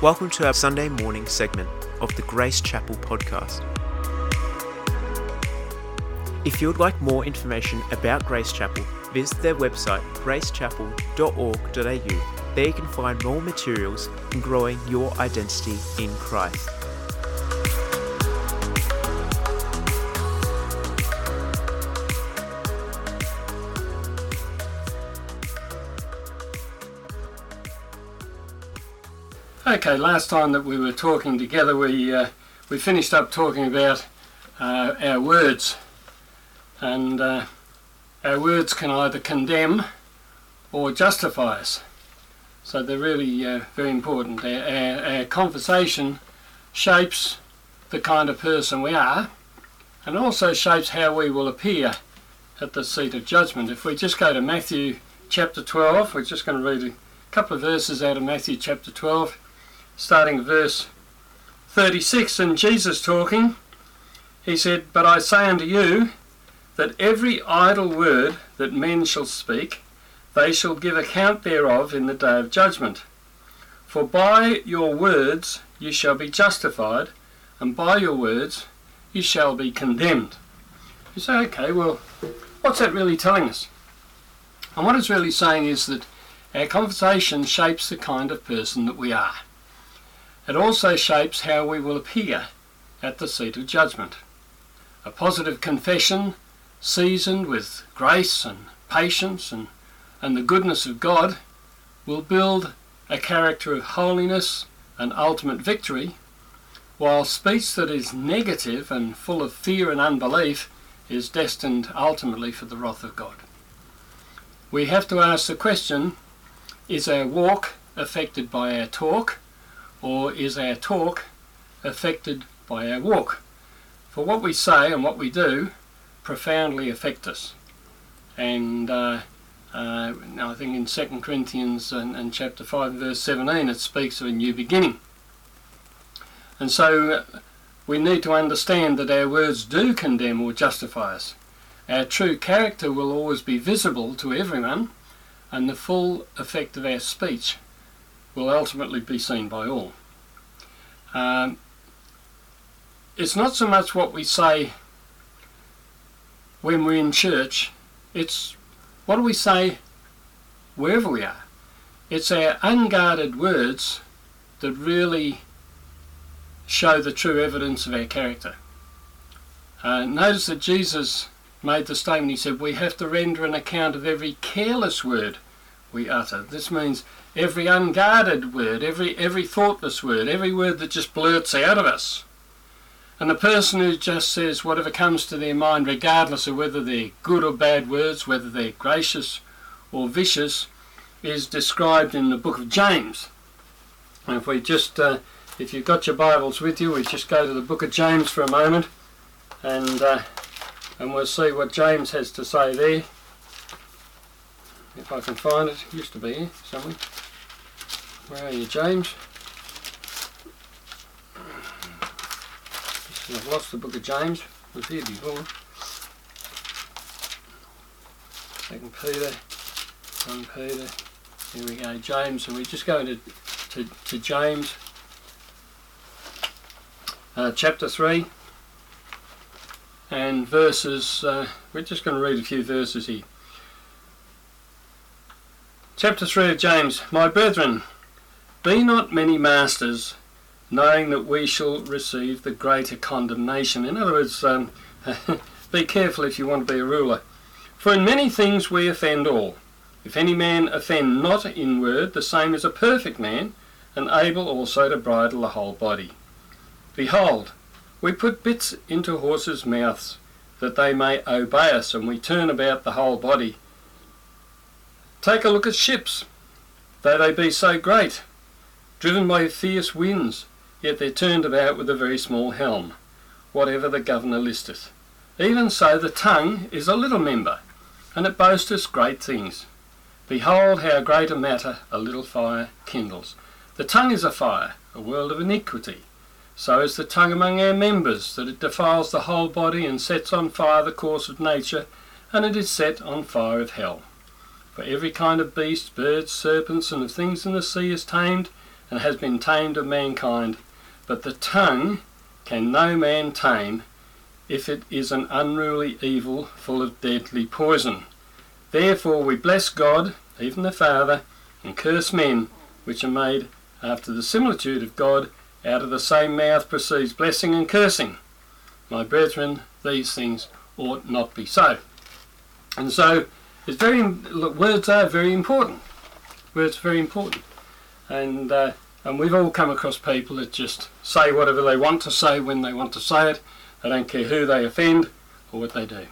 Welcome to our Sunday morning segment of the Grace Chapel podcast. If you would like more information about Grace Chapel, visit their website gracechapel.org.au. There you can find more materials in growing your identity in Christ. Okay, last time that we were talking together, we uh, we finished up talking about uh, our words, and uh, our words can either condemn or justify us. So they're really uh, very important. Our, our, our conversation shapes the kind of person we are, and also shapes how we will appear at the seat of judgment. If we just go to Matthew chapter 12, we're just going to read a couple of verses out of Matthew chapter 12 starting verse 36. And Jesus talking, he said, But I say unto you, that every idle word that men shall speak, they shall give account thereof in the day of judgment. For by your words you shall be justified, and by your words you shall be condemned. You say, okay, well, what's that really telling us? And what it's really saying is that our conversation shapes the kind of person that we are. It also shapes how we will appear at the seat of judgment. A positive confession, seasoned with grace and patience and, and the goodness of God, will build a character of holiness and ultimate victory, while speech that is negative and full of fear and unbelief is destined ultimately for the wrath of God. We have to ask the question is our walk affected by our talk? Or is our talk affected by our walk? For what we say and what we do profoundly affect us. And uh, uh, I think in 2 Corinthians and, and, chapter 5 verse 17 it speaks of a new beginning. And so we need to understand that our words do condemn or justify us. Our true character will always be visible to everyone and the full effect of our speech will ultimately be seen by all. Um, it's not so much what we say when we're in church, it's what do we say wherever we are. It's our unguarded words that really show the true evidence of our character. Uh, notice that Jesus made the statement, he said, We have to render an account of every careless word we utter. This means every unguarded word, every, every thoughtless word, every word that just blurts out of us. And the person who just says whatever comes to their mind, regardless of whether they're good or bad words, whether they're gracious or vicious, is described in the book of James. And if we just, uh, if you've got your Bibles with you, we just go to the book of James for a moment, and uh, and we'll see what James has to say there if I can find it. it used to be here somewhere. Where are you, James? I've lost the book of James. It was here before. Second Peter, one Peter. Here we go, James, and we're just going into to, to James, uh, chapter three, and verses. Uh, we're just going to read a few verses here. Chapter 3 of James My brethren, be not many masters, knowing that we shall receive the greater condemnation. In other words, um, be careful if you want to be a ruler. For in many things we offend all. If any man offend not in word, the same is a perfect man, and able also to bridle the whole body. Behold, we put bits into horses' mouths, that they may obey us, and we turn about the whole body Take a look at ships, though they be so great, driven by fierce winds, yet they're turned about with a very small helm, whatever the governor listeth. Even so the tongue is a little member, and it boasteth great things. Behold how great a matter a little fire kindles. The tongue is a fire, a world of iniquity. So is the tongue among our members, that it defiles the whole body and sets on fire the course of nature, and it is set on fire of hell. For every kind of beast, birds, serpents, and of things in the sea is tamed and has been tamed of mankind, but the tongue can no man tame if it is an unruly evil full of deadly poison. Therefore we bless God, even the Father, and curse men, which are made after the similitude of God. Out of the same mouth proceeds blessing and cursing. My brethren, these things ought not be so. And so, it's very words are very important. Words are very important, and uh, and we've all come across people that just say whatever they want to say when they want to say it. They don't care who they offend or what they do.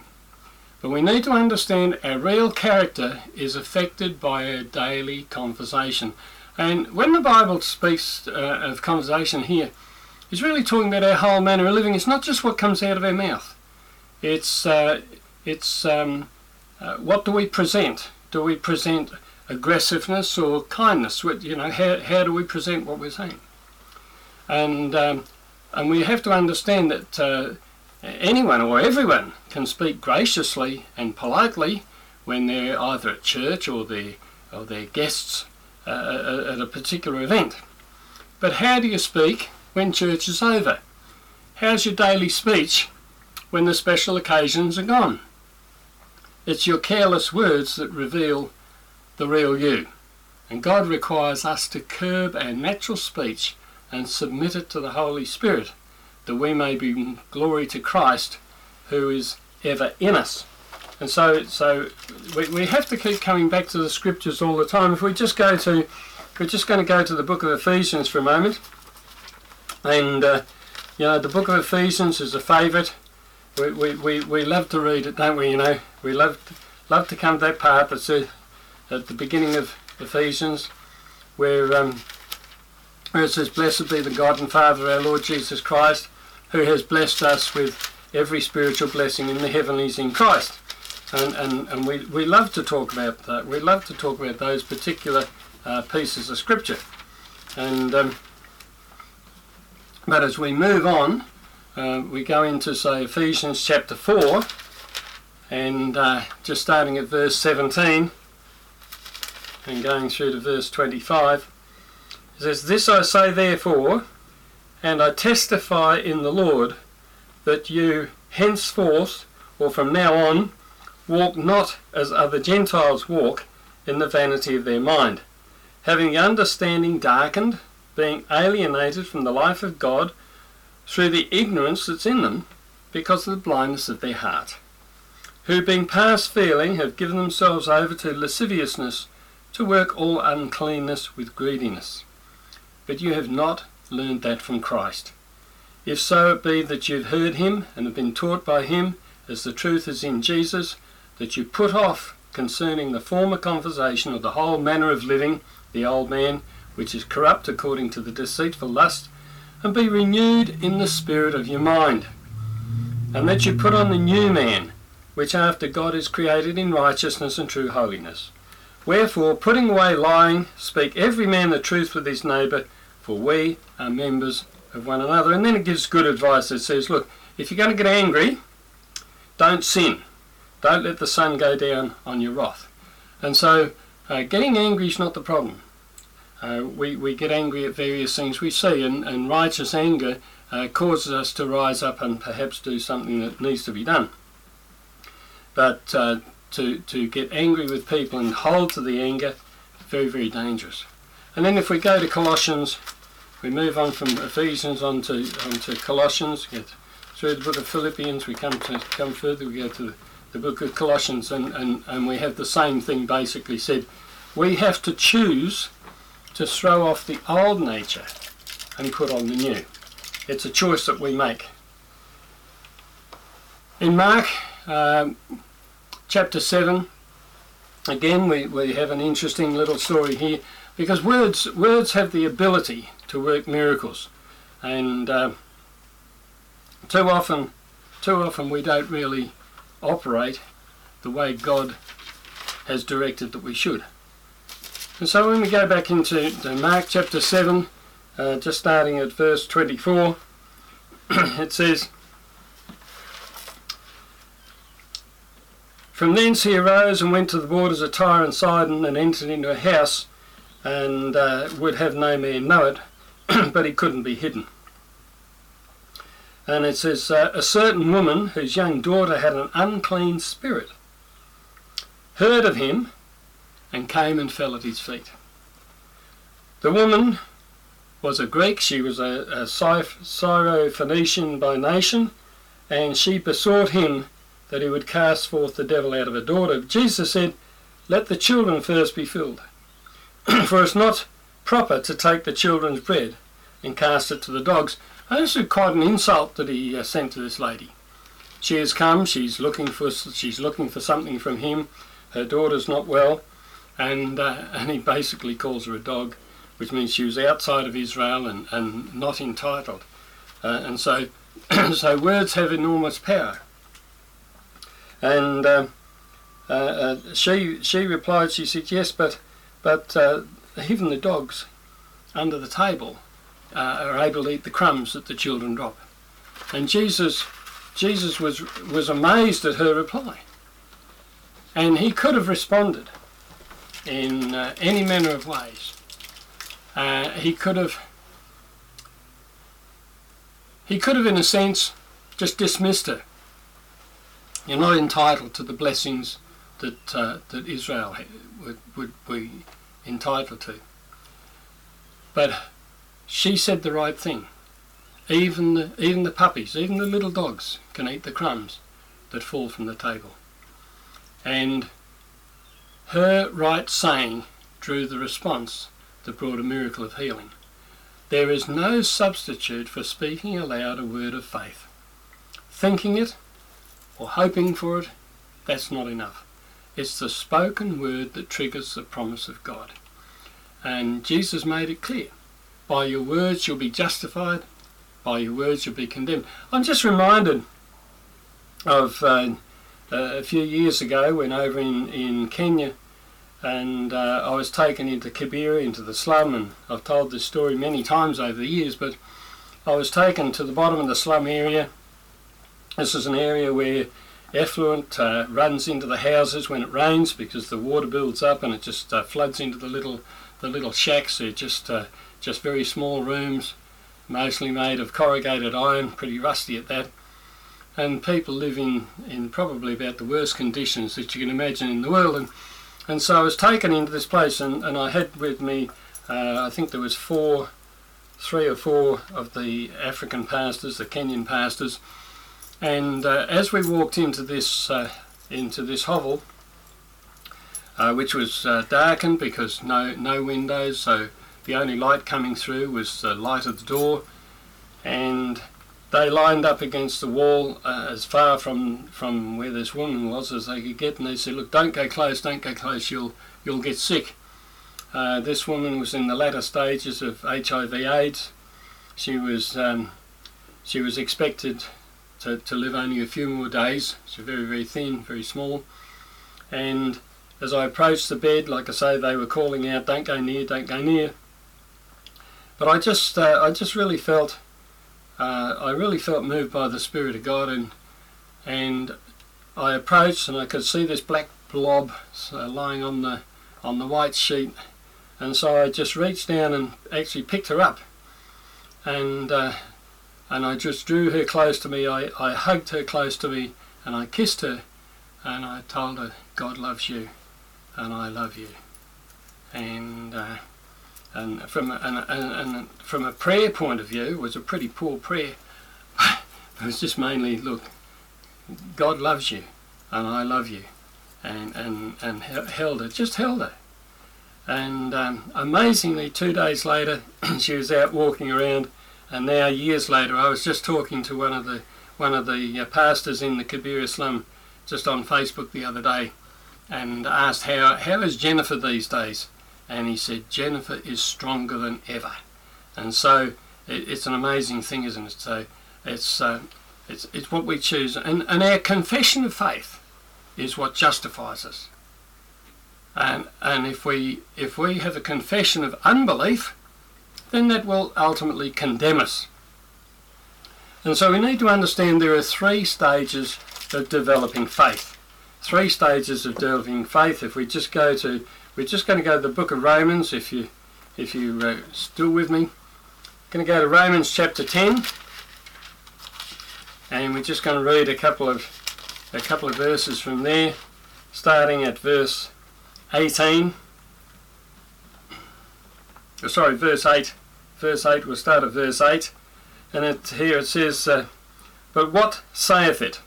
But we need to understand our real character is affected by our daily conversation. And when the Bible speaks uh, of conversation here, it's really talking about our whole manner of living. It's not just what comes out of our mouth. It's uh, it's um, uh, what do we present? Do we present aggressiveness or kindness? You know, how, how do we present what we're saying? And um, and we have to understand that uh, anyone or everyone can speak graciously and politely when they're either at church or they or they're guests uh, uh, at a particular event. But how do you speak when church is over? How's your daily speech when the special occasions are gone? It's your careless words that reveal the real you. And God requires us to curb our natural speech and submit it to the Holy Spirit, that we may bring glory to Christ, who is ever in us. And so, so we, we have to keep coming back to the scriptures all the time. If we just go to, we're just going to go to the book of Ephesians for a moment, and uh, you know the book of Ephesians is a favourite we, we, we, we love to read it, don't we? You know, we love to, love to come to that part that's at the beginning of Ephesians, where um, where it says, "Blessed be the God and Father of our Lord Jesus Christ, who has blessed us with every spiritual blessing in the heavenlies in Christ." And and, and we, we love to talk about that. We love to talk about those particular uh, pieces of scripture, and um, but as we move on uh, we go into, say, Ephesians chapter 4, and uh, just starting at verse 17 and going through to verse 25. It says, This I say therefore, and I testify in the Lord, that you henceforth, or from now on, walk not as other Gentiles walk, in the vanity of their mind, having the understanding darkened, being alienated from the life of God through the ignorance that's in them because of the blindness of their heart, who being past feeling have given themselves over to lasciviousness to work all uncleanness with greediness. But you have not learned that from Christ. If so it be that you've heard him and have been taught by him, as the truth is in Jesus, that you put off concerning the former conversation of the whole manner of living, the old man, which is corrupt according to the deceitful lust and be renewed in the spirit of your mind, and that you put on the new man, which after God is created in righteousness and true holiness. Wherefore, putting away lying, speak every man the truth with his neighbour, for we are members of one another. And then it gives good advice. It says, look, if you're going to get angry, don't sin. Don't let the sun go down on your wrath. And so, uh, getting angry is not the problem. Uh, we, we get angry at various things we see, and, and righteous anger uh, causes us to rise up and perhaps do something that needs to be done. But uh, to, to get angry with people and hold to the anger, very, very dangerous. And then if we go to Colossians, we move on from Ephesians on to, on to Colossians, get through the book of Philippians, we come to come further, we go to the, the book of Colossians, and, and, and we have the same thing basically said. We have to choose to throw off the old nature and put on the new. It's a choice that we make. In Mark um, chapter 7, again we, we have an interesting little story here because words, words have the ability to work miracles and uh, too often too often we don't really operate the way God has directed that we should. And so when we go back into Mark chapter 7, uh, just starting at verse 24, it says, From thence he arose and went to the borders of Tyre and Sidon and entered into a house and uh, would have no man know it, but he couldn't be hidden. And it says, uh, A certain woman whose young daughter had an unclean spirit heard of him and came and fell at his feet. The woman was a Greek, she was a, a Syro-Phoenician by nation, and she besought him that he would cast forth the devil out of her daughter. Jesus said, Let the children first be filled, for it's not proper to take the children's bread and cast it to the dogs. And this is quite an insult that he uh, sent to this lady. She has come, she's looking for she's looking for something from him. Her daughter's not well, and uh, and he basically calls her a dog which means she was outside of Israel and, and not entitled. Uh, and so, so words have enormous power. And uh, uh, uh, she she replied, she said, yes, but but uh, even the dogs under the table uh, are able to eat the crumbs that the children drop. And Jesus Jesus was was amazed at her reply. And he could have responded in any manner of ways. Uh, he could have he could have in a sense just dismissed her. You're not entitled to the blessings that uh, that Israel would, would be entitled to. But she said the right thing. Even the, even the puppies, even the little dogs can eat the crumbs that fall from the table. And her right saying drew the response that brought a miracle of healing. There is no substitute for speaking aloud a word of faith. Thinking it or hoping for it, that's not enough. It's the spoken word that triggers the promise of God. And Jesus made it clear. By your words you'll be justified, by your words you'll be condemned. I'm just reminded of uh, a few years ago when over in, in Kenya and uh, I was taken into Kibera, into the slum, and I've told this story many times over the years, but I was taken to the bottom of the slum area. This is an area where effluent uh, runs into the houses when it rains because the water builds up and it just uh, floods into the little the little shacks. They're just uh, just very small rooms, mostly made of corrugated iron, pretty rusty at that. And people live in, in probably about the worst conditions that you can imagine in the world. And and so I was taken into this place, and, and I had with me, uh, I think there was four, three or four of the African pastors, the Kenyan pastors, and uh, as we walked into this uh, into this hovel, uh, which was uh, darkened because no no windows, so the only light coming through was the light of the door, and they lined up against the wall uh, as far from, from where this woman was as they could get, and they said, "Look, don't go close, don't go close. You'll you'll get sick." Uh, this woman was in the latter stages of HIV/AIDS. She was um, she was expected to, to live only a few more days. She was very very thin, very small, and as I approached the bed, like I say, they were calling out, "Don't go near, don't go near." But I just uh, I just really felt uh, I really felt moved by the Spirit of God and and I approached and I could see this black blob uh, lying on the on the white sheet. And so I just reached down and actually picked her up. And uh, and I just drew her close to me. I, I hugged her close to me and I kissed her and I told her God loves you and I love you. And uh, and from a, and, and, and from a prayer point of view, it was a pretty poor prayer. it was just mainly, look, God loves you, and I love you, and and and held her, just held her. And um, amazingly, two days later, she was out walking around, and now years later, I was just talking to one of the one of the uh, pastors in the Kibera slum just on Facebook the other day, and asked how how is Jennifer these days, and he said Jennifer is stronger than ever, and so it, it's an amazing thing, isn't it? So it's uh, it's it's what we choose, and and our confession of faith is what justifies us. And and if we if we have a confession of unbelief, then that will ultimately condemn us. And so we need to understand there are three stages of developing faith. Three stages of developing faith. If we just go to we're just going to go to the book of Romans. If you if you uh, still with me, going to go to Romans chapter 10, and we're just going to read a couple of a couple of verses from there, starting at verse 18. Oh, sorry, verse 8. Verse 8. We'll start at verse 8, and it, here it says, uh, "But what saith it?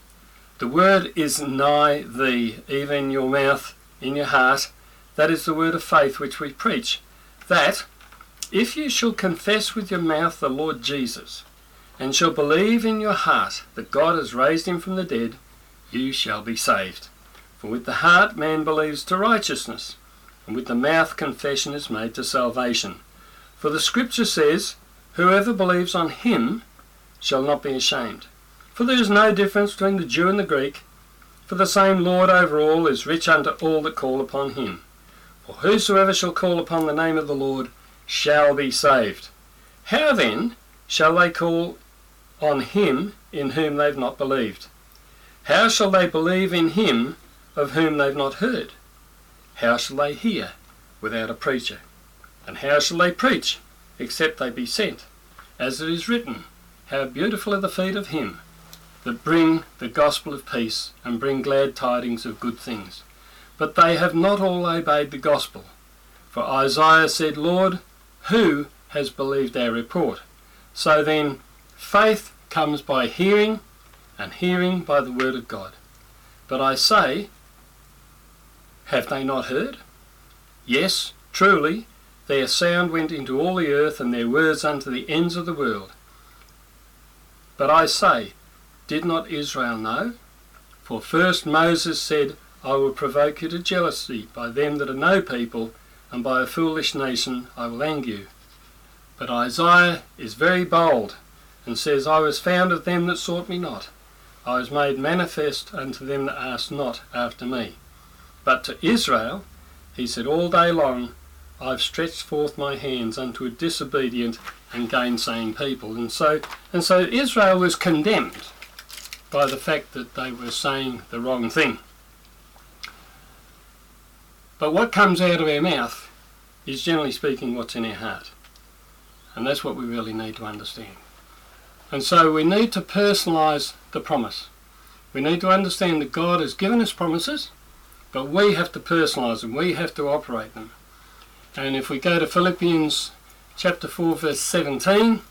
The word is nigh thee, even your mouth, in your heart. That is the word of faith which we preach. That if you shall confess with your mouth the Lord Jesus, and shall believe in your heart that God has raised him from the dead, you shall be saved. For with the heart man believes to righteousness, and with the mouth confession is made to salvation. For the Scripture says, Whoever believes on him shall not be ashamed. For there is no difference between the Jew and the Greek, for the same Lord over all is rich unto all that call upon him. Whosoever shall call upon the name of the Lord shall be saved. How then shall they call on him in whom they've not believed? How shall they believe in him of whom they've not heard? How shall they hear without a preacher? And how shall they preach except they be sent? As it is written, How beautiful are the feet of him that bring the gospel of peace and bring glad tidings of good things. But they have not all obeyed the gospel. For Isaiah said, Lord, who has believed our report? So then, faith comes by hearing, and hearing by the word of God. But I say, have they not heard? Yes, truly, their sound went into all the earth, and their words unto the ends of the world. But I say, did not Israel know? For first Moses said, I will provoke you to jealousy by them that are no people, and by a foolish nation I will anger you. But Isaiah is very bold, and says, I was found of them that sought me not. I was made manifest unto them that asked not after me. But to Israel he said all day long, I've stretched forth my hands unto a disobedient and gainsaying people. And so and so Israel was condemned by the fact that they were saying the wrong thing. But what comes out of our mouth is generally speaking what's in our heart. And that's what we really need to understand. And so we need to personalise the promise. We need to understand that God has given us promises, but we have to personalise them, we have to operate them. And if we go to Philippians chapter 4, verse 17,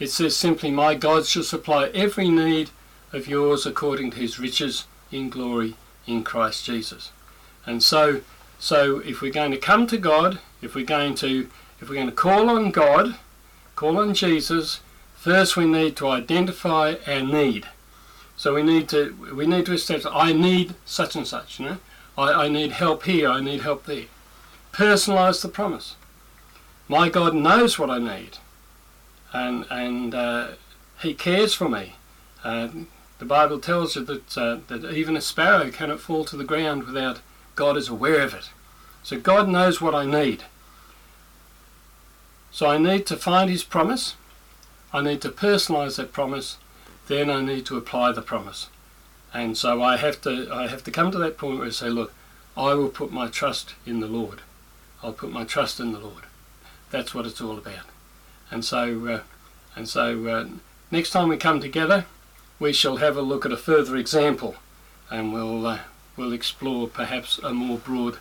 it says simply, My God shall supply every need of yours according to his riches in glory in Christ Jesus. And so so if we're going to come to God, if we're going to if we're going to call on God, call on Jesus, first we need to identify our need. So we need to we need to establish I need such and such, you know. I, I need help here, I need help there. Personalize the promise. My God knows what I need. And and uh, he cares for me. Uh, the Bible tells you that uh, that even a sparrow cannot fall to the ground without God is aware of it. So God knows what I need. So I need to find His promise. I need to personalize that promise. Then I need to apply the promise. And so I have to I have to come to that point where I say, look, I will put my trust in the Lord. I'll put my trust in the Lord. That's what it's all about. And so uh, and so uh, next time we come together, we shall have a look at a further example, and we'll uh, we'll explore perhaps a more broad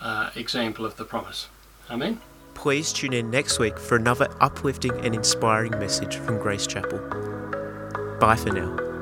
uh, example of the promise. Amen. Please tune in next week for another uplifting and inspiring message from Grace Chapel. Bye for now.